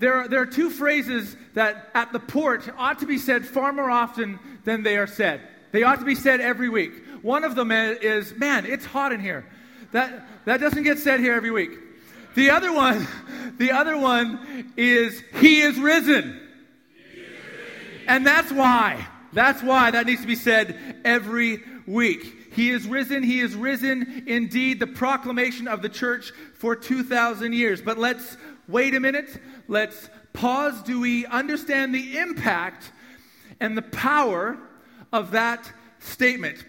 there, are, there are two phrases that at the port ought to be said far more often than they are said. They ought to be said every week. One of them is, man, it's hot in here. That, that doesn't get said here every week. The other one, the other one is, He is risen. And that's why. That's why that needs to be said every week. He is risen. He is risen indeed. The proclamation of the church for 2,000 years. But let's wait a minute. Let's pause. Do we understand the impact and the power of that statement?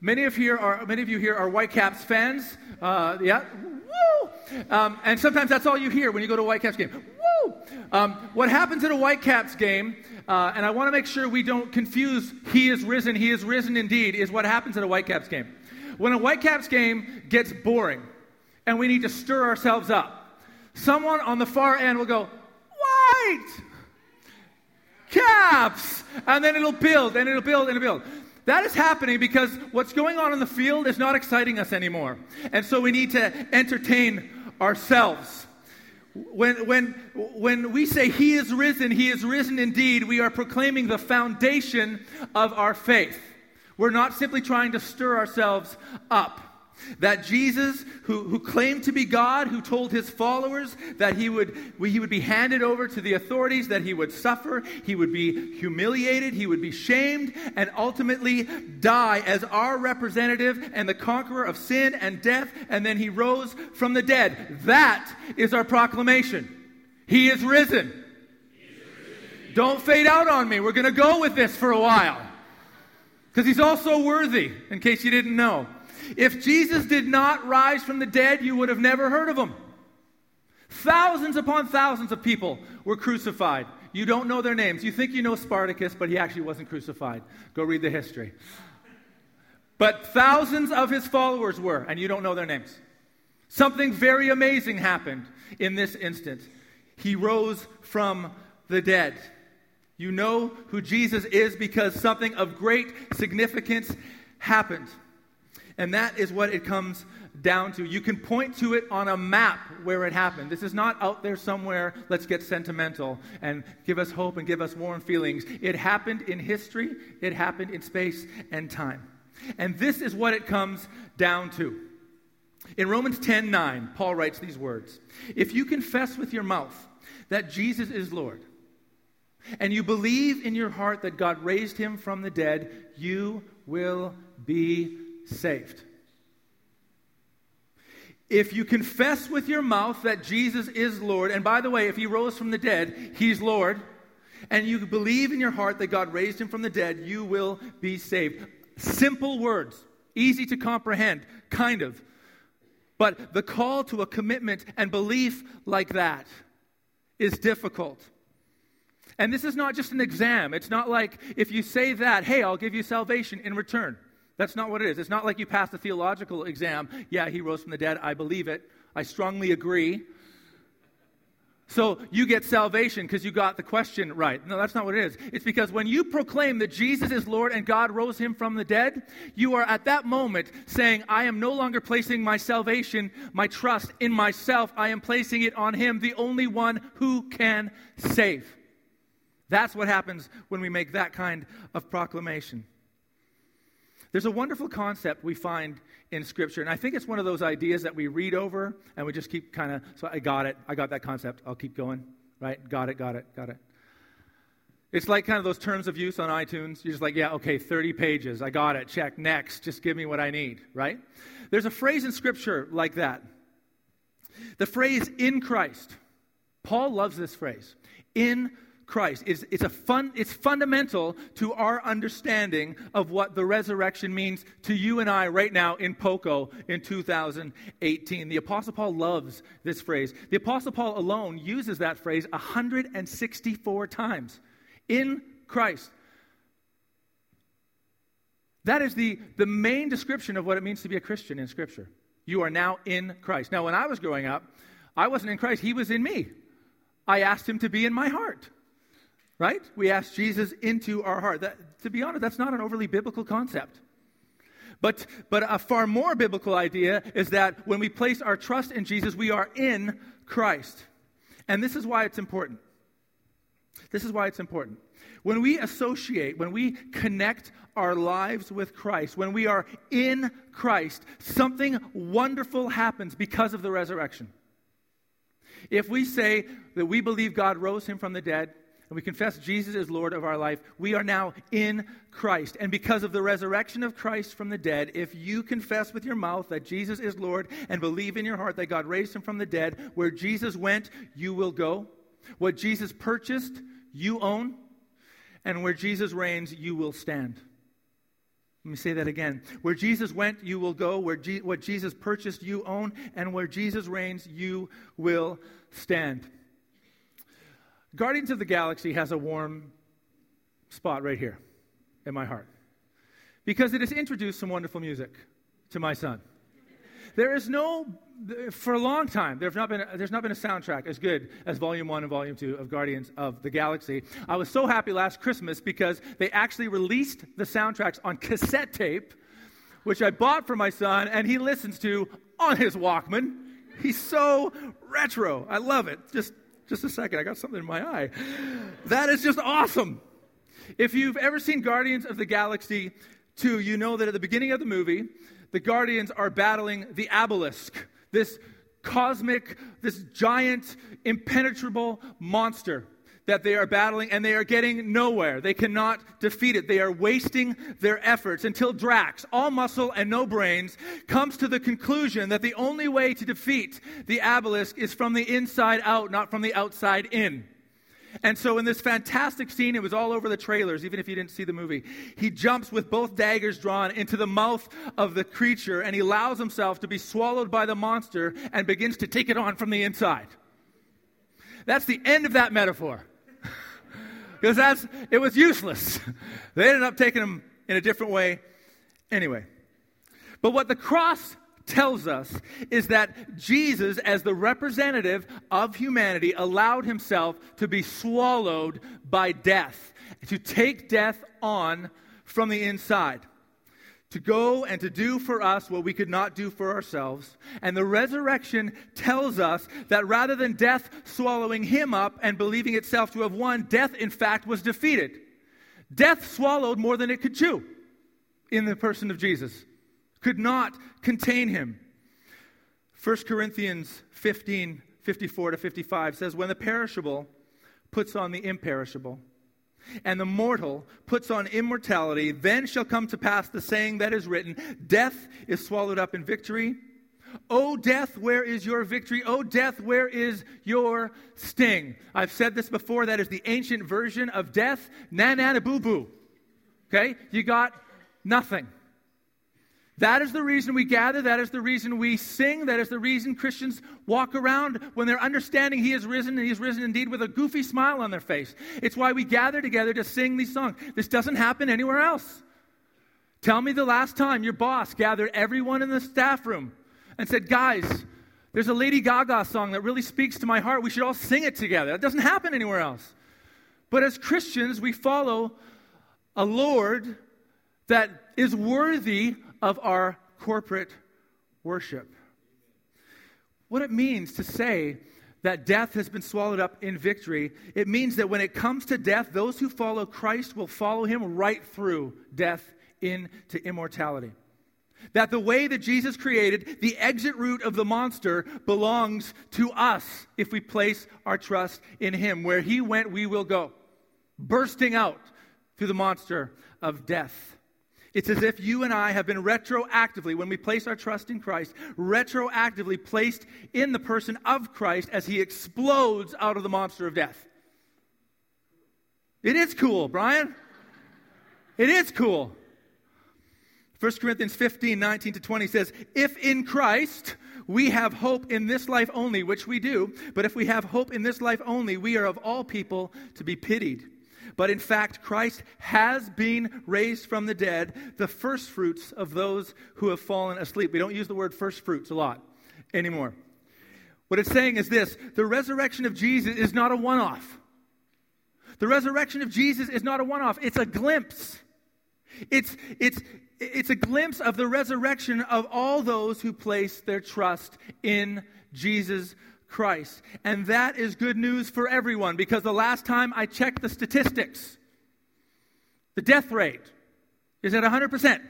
Many of, here are, many of you here are Whitecaps fans. Uh, yeah, woo! Um, and sometimes that's all you hear when you go to a Whitecaps game. Woo! Um, what happens at a Whitecaps game, uh, and I want to make sure we don't confuse he is risen, he is risen indeed, is what happens at a Whitecaps game. When a Whitecaps game gets boring and we need to stir ourselves up, someone on the far end will go, White! Caps! And then it'll build and it'll build and it'll build. That is happening because what's going on in the field is not exciting us anymore. And so we need to entertain ourselves. When, when, when we say He is risen, He is risen indeed, we are proclaiming the foundation of our faith. We're not simply trying to stir ourselves up. That Jesus, who, who claimed to be God, who told his followers that he would, he would be handed over to the authorities, that he would suffer, he would be humiliated, he would be shamed, and ultimately die as our representative and the conqueror of sin and death, and then he rose from the dead. That is our proclamation. He is risen. He is risen. Don't fade out on me. We're going to go with this for a while. Because he's also worthy, in case you didn't know. If Jesus did not rise from the dead, you would have never heard of him. Thousands upon thousands of people were crucified. You don't know their names. You think you know Spartacus, but he actually wasn't crucified. Go read the history. But thousands of his followers were, and you don't know their names. Something very amazing happened in this instant. He rose from the dead. You know who Jesus is because something of great significance happened. And that is what it comes down to. You can point to it on a map where it happened. This is not out there somewhere, let's get sentimental and give us hope and give us warm feelings. It happened in history, it happened in space and time. And this is what it comes down to. In Romans 10 9, Paul writes these words If you confess with your mouth that Jesus is Lord, and you believe in your heart that God raised him from the dead, you will be saved. If you confess with your mouth that Jesus is Lord, and by the way, if he rose from the dead, he's Lord, and you believe in your heart that God raised him from the dead, you will be saved. Simple words, easy to comprehend, kind of. But the call to a commitment and belief like that is difficult. And this is not just an exam. It's not like if you say that, hey, I'll give you salvation in return. That's not what it is. It's not like you passed a theological exam. Yeah, he rose from the dead. I believe it. I strongly agree. So you get salvation because you got the question right. No, that's not what it is. It's because when you proclaim that Jesus is Lord and God rose him from the dead, you are at that moment saying, I am no longer placing my salvation, my trust in myself. I am placing it on him, the only one who can save. That's what happens when we make that kind of proclamation. There's a wonderful concept we find in Scripture, and I think it's one of those ideas that we read over and we just keep kind of, so I got it, I got that concept, I'll keep going, right? Got it, got it, got it. It's like kind of those terms of use on iTunes. You're just like, yeah, okay, 30 pages, I got it, check, next, just give me what I need, right? There's a phrase in Scripture like that. The phrase in Christ. Paul loves this phrase. In Christ. It's, it's, a fun, it's fundamental to our understanding of what the resurrection means to you and I right now in Poco in 2018. The Apostle Paul loves this phrase. The Apostle Paul alone uses that phrase 164 times in Christ. That is the, the main description of what it means to be a Christian in Scripture. You are now in Christ. Now, when I was growing up, I wasn't in Christ, He was in me. I asked Him to be in my heart right? We ask Jesus into our heart. That, to be honest, that's not an overly biblical concept. But, but a far more biblical idea is that when we place our trust in Jesus, we are in Christ. And this is why it's important. This is why it's important. When we associate, when we connect our lives with Christ, when we are in Christ, something wonderful happens because of the resurrection. If we say that we believe God rose him from the dead, and we confess Jesus is Lord of our life, we are now in Christ. And because of the resurrection of Christ from the dead, if you confess with your mouth that Jesus is Lord and believe in your heart that God raised him from the dead, where Jesus went, you will go. What Jesus purchased, you own. And where Jesus reigns, you will stand. Let me say that again. Where Jesus went, you will go. Where Je- what Jesus purchased, you own. And where Jesus reigns, you will stand. Guardians of the Galaxy has a warm spot right here in my heart because it has introduced some wonderful music to my son. There is no, for a long time, there's not, been, there's not been a soundtrack as good as Volume 1 and Volume 2 of Guardians of the Galaxy. I was so happy last Christmas because they actually released the soundtracks on cassette tape, which I bought for my son, and he listens to on his Walkman. He's so retro. I love it. Just just a second, I got something in my eye. That is just awesome. If you've ever seen Guardians of the Galaxy 2, you know that at the beginning of the movie, the Guardians are battling the Abilisk, this cosmic, this giant, impenetrable monster that they are battling and they are getting nowhere. They cannot defeat it. They are wasting their efforts until Drax, all muscle and no brains, comes to the conclusion that the only way to defeat the Abilisk is from the inside out, not from the outside in. And so, in this fantastic scene, it was all over the trailers, even if you didn't see the movie. He jumps with both daggers drawn into the mouth of the creature, and he allows himself to be swallowed by the monster and begins to take it on from the inside. That's the end of that metaphor because that's it was useless. They ended up taking him in a different way anyway. But what the cross tells us is that Jesus, as the representative of humanity, allowed himself to be swallowed by death, to take death on from the inside to go and to do for us what we could not do for ourselves. And the resurrection tells us that rather than death swallowing him up and believing itself to have won, death, in fact, was defeated. Death swallowed more than it could chew in the person of Jesus, could not contain him. 1 Corinthians 15 54 to 55 says, When the perishable puts on the imperishable, and the mortal puts on immortality, then shall come to pass the saying that is written Death is swallowed up in victory. O death, where is your victory? O death, where is your sting? I've said this before. That is the ancient version of death. Na na na boo boo. Okay? You got nothing. That is the reason we gather. That is the reason we sing. That is the reason Christians walk around when they're understanding He is risen and He is risen indeed with a goofy smile on their face. It's why we gather together to sing these songs. This doesn't happen anywhere else. Tell me the last time your boss gathered everyone in the staff room and said, Guys, there's a Lady Gaga song that really speaks to my heart. We should all sing it together. That doesn't happen anywhere else. But as Christians, we follow a Lord that is worthy of our corporate worship. What it means to say that death has been swallowed up in victory, it means that when it comes to death, those who follow Christ will follow him right through death into immortality. That the way that Jesus created, the exit route of the monster belongs to us if we place our trust in him. Where he went, we will go, bursting out through the monster of death. It's as if you and I have been retroactively, when we place our trust in Christ, retroactively placed in the person of Christ as he explodes out of the monster of death. It is cool, Brian. It is cool. 1 Corinthians 15, 19 to 20 says, If in Christ we have hope in this life only, which we do, but if we have hope in this life only, we are of all people to be pitied. But in fact, Christ has been raised from the dead, the first fruits of those who have fallen asleep. We don't use the word first fruits a lot anymore. What it's saying is this the resurrection of Jesus is not a one off. The resurrection of Jesus is not a one off, it's a glimpse. It's, it's, it's a glimpse of the resurrection of all those who place their trust in Jesus Christ. And that is good news for everyone because the last time I checked the statistics, the death rate is at 100%.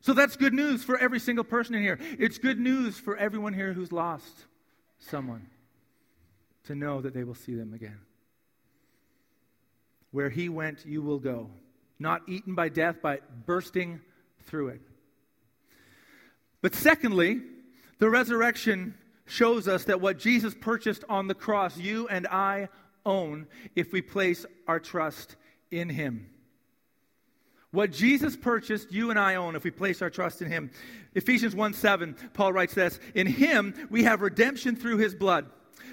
So that's good news for every single person in here. It's good news for everyone here who's lost someone to know that they will see them again. Where he went, you will go. Not eaten by death, but bursting through it. But secondly, the resurrection shows us that what Jesus purchased on the cross, you and I own if we place our trust in him. What Jesus purchased, you and I own if we place our trust in him. Ephesians 1 7, Paul writes this In him we have redemption through his blood,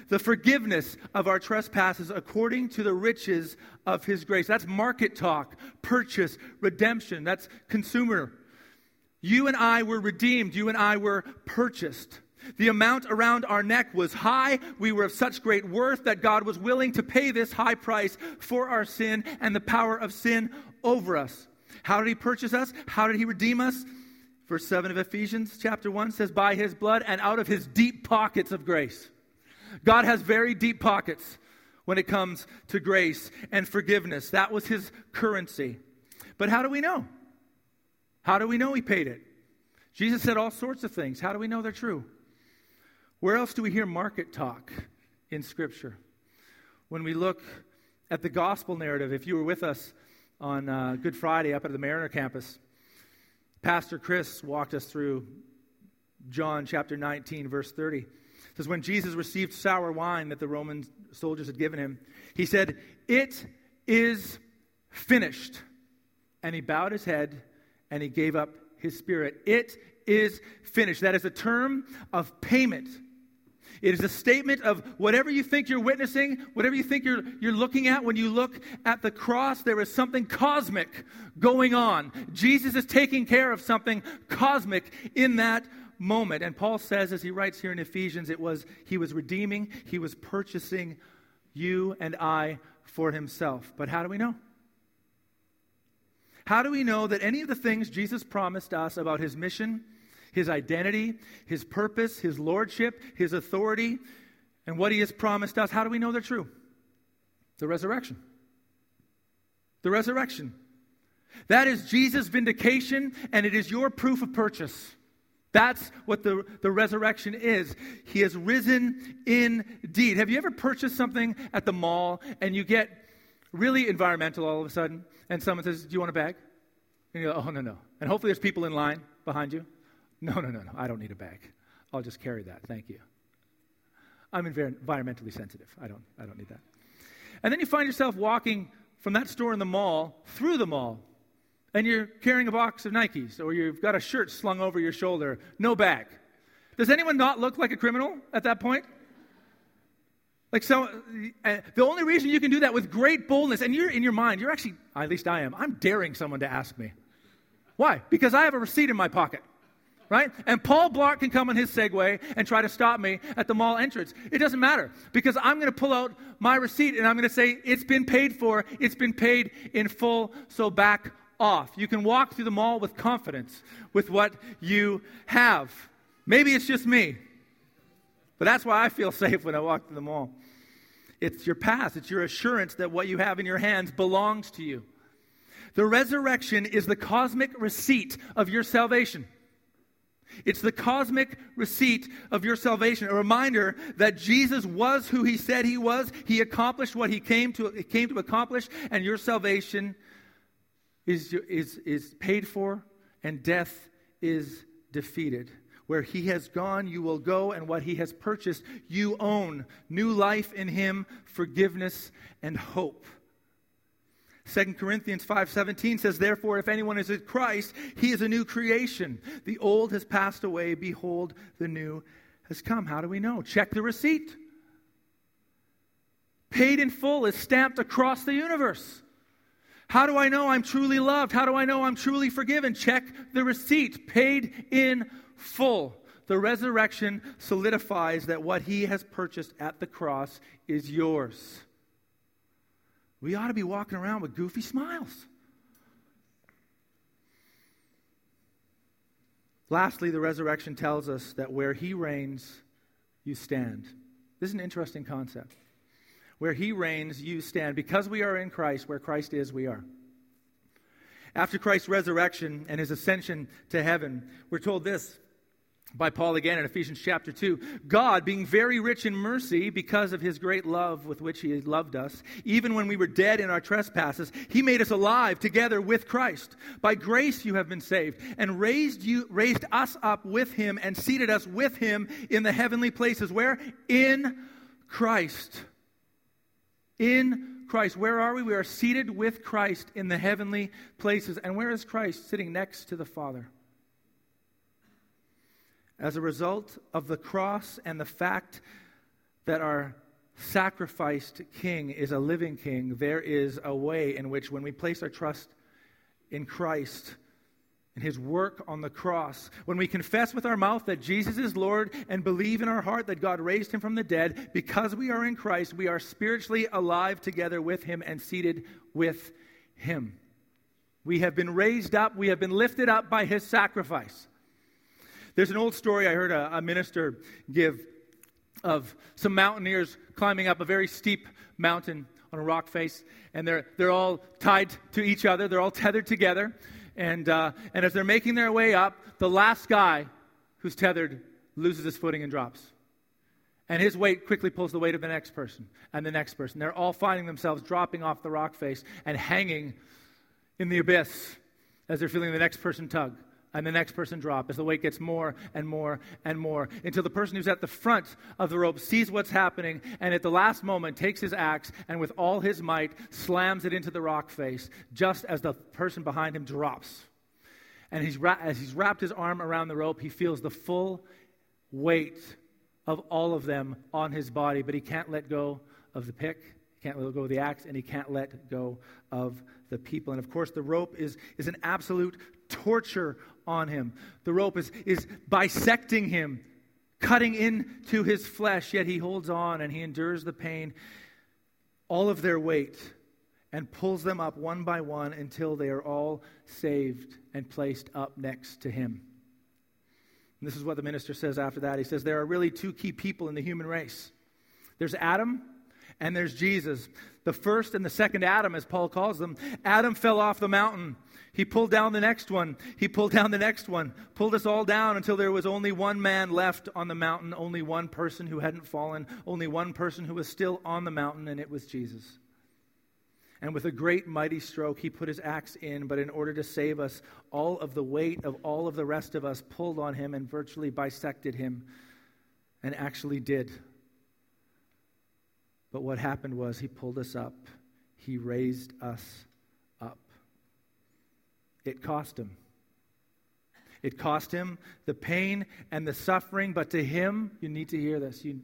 the forgiveness of our trespasses according to the riches of his grace. That's market talk, purchase, redemption. That's consumer. You and I were redeemed, you and I were purchased. The amount around our neck was high. We were of such great worth that God was willing to pay this high price for our sin and the power of sin over us. How did he purchase us? How did he redeem us? Verse 7 of Ephesians chapter 1 says, By his blood and out of his deep pockets of grace. God has very deep pockets when it comes to grace and forgiveness. That was his currency. But how do we know? How do we know he paid it? Jesus said all sorts of things. How do we know they're true? Where else do we hear market talk in Scripture? When we look at the gospel narrative, if you were with us on uh, Good Friday up at the Mariner campus. Pastor Chris walked us through John chapter 19, verse 30. It says, When Jesus received sour wine that the Roman soldiers had given him, he said, It is finished. And he bowed his head and he gave up his spirit. It is finished. That is a term of payment it is a statement of whatever you think you're witnessing, whatever you think you're, you're looking at when you look at the cross, there is something cosmic going on. Jesus is taking care of something cosmic in that moment. And Paul says, as he writes here in Ephesians, it was he was redeeming, he was purchasing you and I for himself. But how do we know? How do we know that any of the things Jesus promised us about his mission? His identity, his purpose, his lordship, his authority, and what he has promised us. How do we know they're true? The resurrection. The resurrection. That is Jesus' vindication, and it is your proof of purchase. That's what the, the resurrection is. He has risen indeed. Have you ever purchased something at the mall and you get really environmental all of a sudden, and someone says, Do you want a bag? And you go, Oh, no, no. And hopefully there's people in line behind you. No, no, no, no. I don't need a bag. I'll just carry that. Thank you. I'm environmentally sensitive. I don't, I don't need that. And then you find yourself walking from that store in the mall through the mall, and you're carrying a box of Nikes, or you've got a shirt slung over your shoulder, no bag. Does anyone not look like a criminal at that point? Like so, uh, the only reason you can do that with great boldness, and you're in your mind, you're actually, at least I am, I'm daring someone to ask me. Why? Because I have a receipt in my pocket right? And Paul Blart can come on his Segway and try to stop me at the mall entrance. It doesn't matter because I'm going to pull out my receipt and I'm going to say, it's been paid for, it's been paid in full, so back off. You can walk through the mall with confidence with what you have. Maybe it's just me, but that's why I feel safe when I walk through the mall. It's your pass, it's your assurance that what you have in your hands belongs to you. The resurrection is the cosmic receipt of your salvation. It's the cosmic receipt of your salvation, a reminder that Jesus was who he said he was. He accomplished what he came to, came to accomplish, and your salvation is, is, is paid for, and death is defeated. Where he has gone, you will go, and what he has purchased, you own. New life in him, forgiveness, and hope. 2 Corinthians 5:17 says therefore if anyone is in Christ he is a new creation. The old has passed away. Behold the new has come. How do we know? Check the receipt. Paid in full is stamped across the universe. How do I know I'm truly loved? How do I know I'm truly forgiven? Check the receipt. Paid in full. The resurrection solidifies that what he has purchased at the cross is yours we ought to be walking around with goofy smiles. Lastly, the resurrection tells us that where he reigns, you stand. This is an interesting concept. Where he reigns, you stand. Because we are in Christ, where Christ is, we are. After Christ's resurrection and his ascension to heaven, we're told this by Paul again in Ephesians chapter 2. God, being very rich in mercy because of his great love with which he loved us, even when we were dead in our trespasses, he made us alive together with Christ. By grace you have been saved, and raised you raised us up with him and seated us with him in the heavenly places. Where? In Christ. In Christ. Where are we? We are seated with Christ in the heavenly places. And where is Christ? Sitting next to the Father. As a result of the cross and the fact that our sacrificed king is a living king, there is a way in which, when we place our trust in Christ, and his work on the cross. When we confess with our mouth that Jesus is Lord and believe in our heart that God raised him from the dead, because we are in Christ, we are spiritually alive together with him and seated with him. We have been raised up, we have been lifted up by his sacrifice. There's an old story I heard a, a minister give of some mountaineers climbing up a very steep mountain on a rock face, and they're, they're all tied to each other, they're all tethered together. And, uh, and as they're making their way up, the last guy who's tethered loses his footing and drops. And his weight quickly pulls the weight of the next person and the next person. They're all finding themselves dropping off the rock face and hanging in the abyss as they're feeling the next person tug and the next person drop as the weight gets more and more and more until the person who's at the front of the rope sees what's happening and at the last moment takes his axe and with all his might slams it into the rock face just as the person behind him drops. And he's ra- as he's wrapped his arm around the rope, he feels the full weight of all of them on his body, but he can't let go of the pick, he can't let go of the axe, and he can't let go of the people. And of course, the rope is, is an absolute torture on him. The rope is, is bisecting him, cutting into his flesh, yet he holds on and he endures the pain, all of their weight, and pulls them up one by one until they are all saved and placed up next to him. And this is what the minister says after that. He says, There are really two key people in the human race there's Adam and there's Jesus. The first and the second Adam, as Paul calls them. Adam fell off the mountain. He pulled down the next one. He pulled down the next one. Pulled us all down until there was only one man left on the mountain, only one person who hadn't fallen, only one person who was still on the mountain, and it was Jesus. And with a great mighty stroke, he put his axe in, but in order to save us, all of the weight of all of the rest of us pulled on him and virtually bisected him, and actually did. But what happened was he pulled us up, he raised us it cost him. It cost him the pain and the suffering, but to him, you need to hear this. You,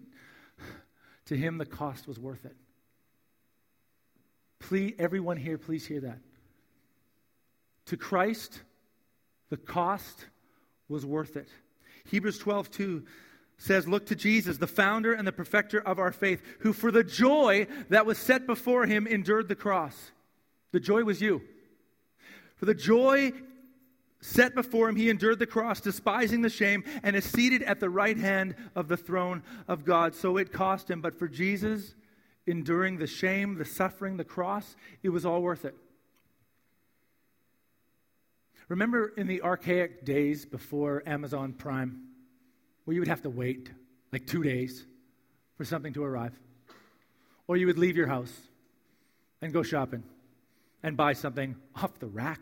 to him, the cost was worth it. Please, everyone here, please hear that. To Christ, the cost was worth it. Hebrews 12, 2 says, Look to Jesus, the founder and the perfecter of our faith, who for the joy that was set before him endured the cross. The joy was you. For the joy set before him, he endured the cross, despising the shame, and is seated at the right hand of the throne of God. So it cost him. But for Jesus, enduring the shame, the suffering, the cross, it was all worth it. Remember in the archaic days before Amazon Prime, where you would have to wait like two days for something to arrive? Or you would leave your house and go shopping and buy something off the rack.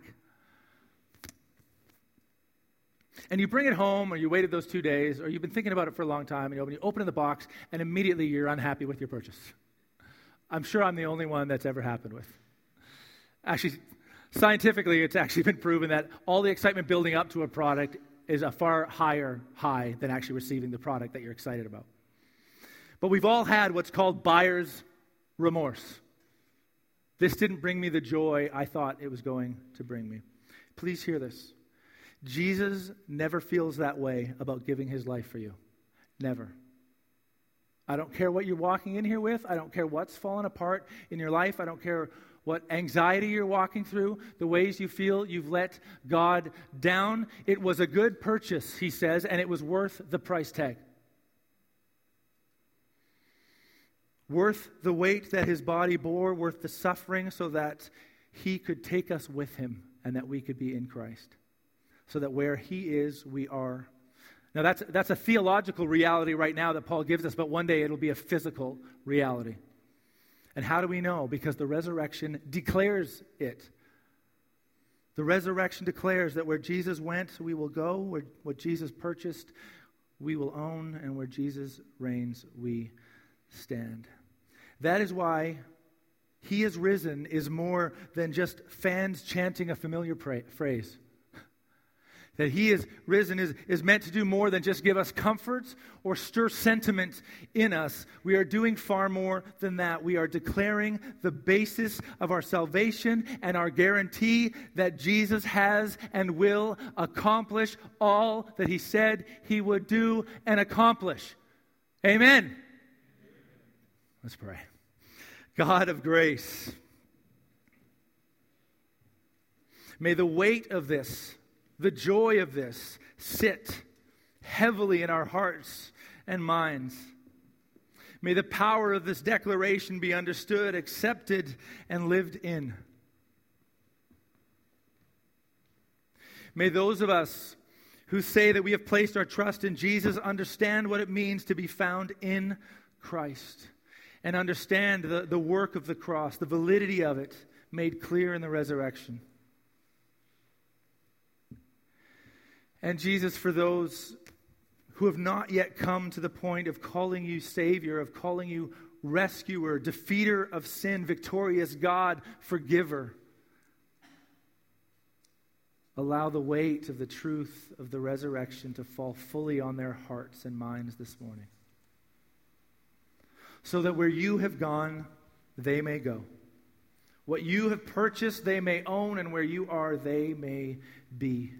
And you bring it home, or you waited those two days, or you've been thinking about it for a long time, and you open, you open the box, and immediately you're unhappy with your purchase. I'm sure I'm the only one that's ever happened with. Actually, scientifically, it's actually been proven that all the excitement building up to a product is a far higher high than actually receiving the product that you're excited about. But we've all had what's called buyer's remorse. This didn't bring me the joy I thought it was going to bring me. Please hear this. Jesus never feels that way about giving his life for you. Never. I don't care what you're walking in here with. I don't care what's fallen apart in your life. I don't care what anxiety you're walking through, the ways you feel you've let God down. It was a good purchase, he says, and it was worth the price tag. Worth the weight that his body bore, worth the suffering, so that he could take us with him and that we could be in Christ. So that where he is, we are. Now, that's, that's a theological reality right now that Paul gives us, but one day it'll be a physical reality. And how do we know? Because the resurrection declares it. The resurrection declares that where Jesus went, we will go. Where what Jesus purchased, we will own. And where Jesus reigns, we stand. That is why He is risen is more than just fans chanting a familiar pra- phrase. That he is risen is, is meant to do more than just give us comfort or stir sentiment in us. We are doing far more than that. We are declaring the basis of our salvation and our guarantee that Jesus has and will accomplish all that he said he would do and accomplish. Amen. Let's pray. God of grace, may the weight of this the joy of this sit heavily in our hearts and minds. May the power of this declaration be understood, accepted, and lived in. May those of us who say that we have placed our trust in Jesus understand what it means to be found in Christ and understand the, the work of the cross, the validity of it made clear in the resurrection. And Jesus, for those who have not yet come to the point of calling you Savior, of calling you rescuer, defeater of sin, victorious God, forgiver, allow the weight of the truth of the resurrection to fall fully on their hearts and minds this morning. So that where you have gone, they may go. What you have purchased, they may own, and where you are, they may be.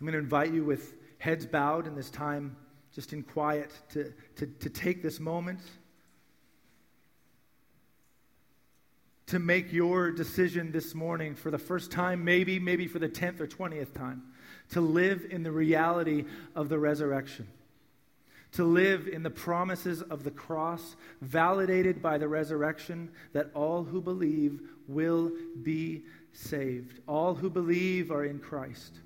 I'm going to invite you with heads bowed in this time, just in quiet, to, to, to take this moment to make your decision this morning for the first time, maybe, maybe for the 10th or 20th time, to live in the reality of the resurrection, to live in the promises of the cross, validated by the resurrection, that all who believe will be saved. All who believe are in Christ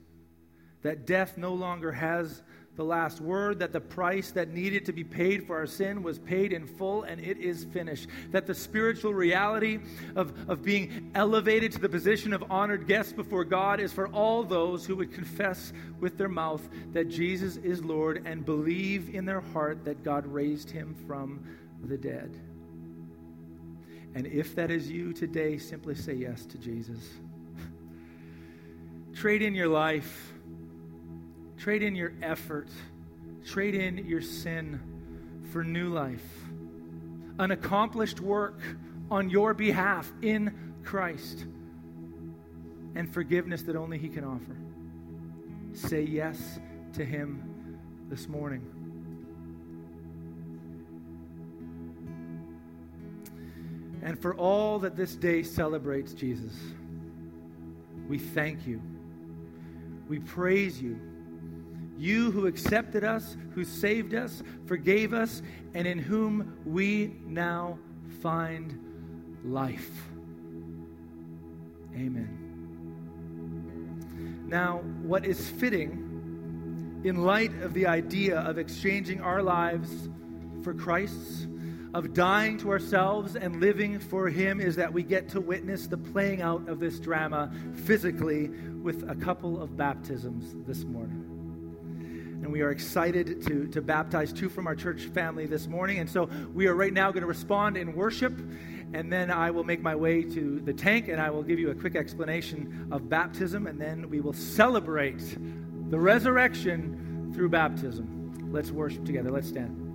that death no longer has the last word, that the price that needed to be paid for our sin was paid in full and it is finished. That the spiritual reality of, of being elevated to the position of honored guests before God is for all those who would confess with their mouth that Jesus is Lord and believe in their heart that God raised him from the dead. And if that is you today, simply say yes to Jesus. Trade in your life Trade in your effort, trade in your sin for new life, an accomplished work on your behalf in Christ, and forgiveness that only He can offer. Say yes to Him this morning. And for all that this day celebrates Jesus, we thank you. We praise you you who accepted us, who saved us, forgave us, and in whom we now find life. Amen. Now, what is fitting in light of the idea of exchanging our lives for Christ's, of dying to ourselves and living for Him, is that we get to witness the playing out of this drama physically with a couple of baptisms this morning and we are excited to, to baptize two from our church family this morning. And so we are right now going to respond in worship, and then I will make my way to the tank and I will give you a quick explanation of baptism, and then we will celebrate the resurrection through baptism. Let's worship together. Let's stand.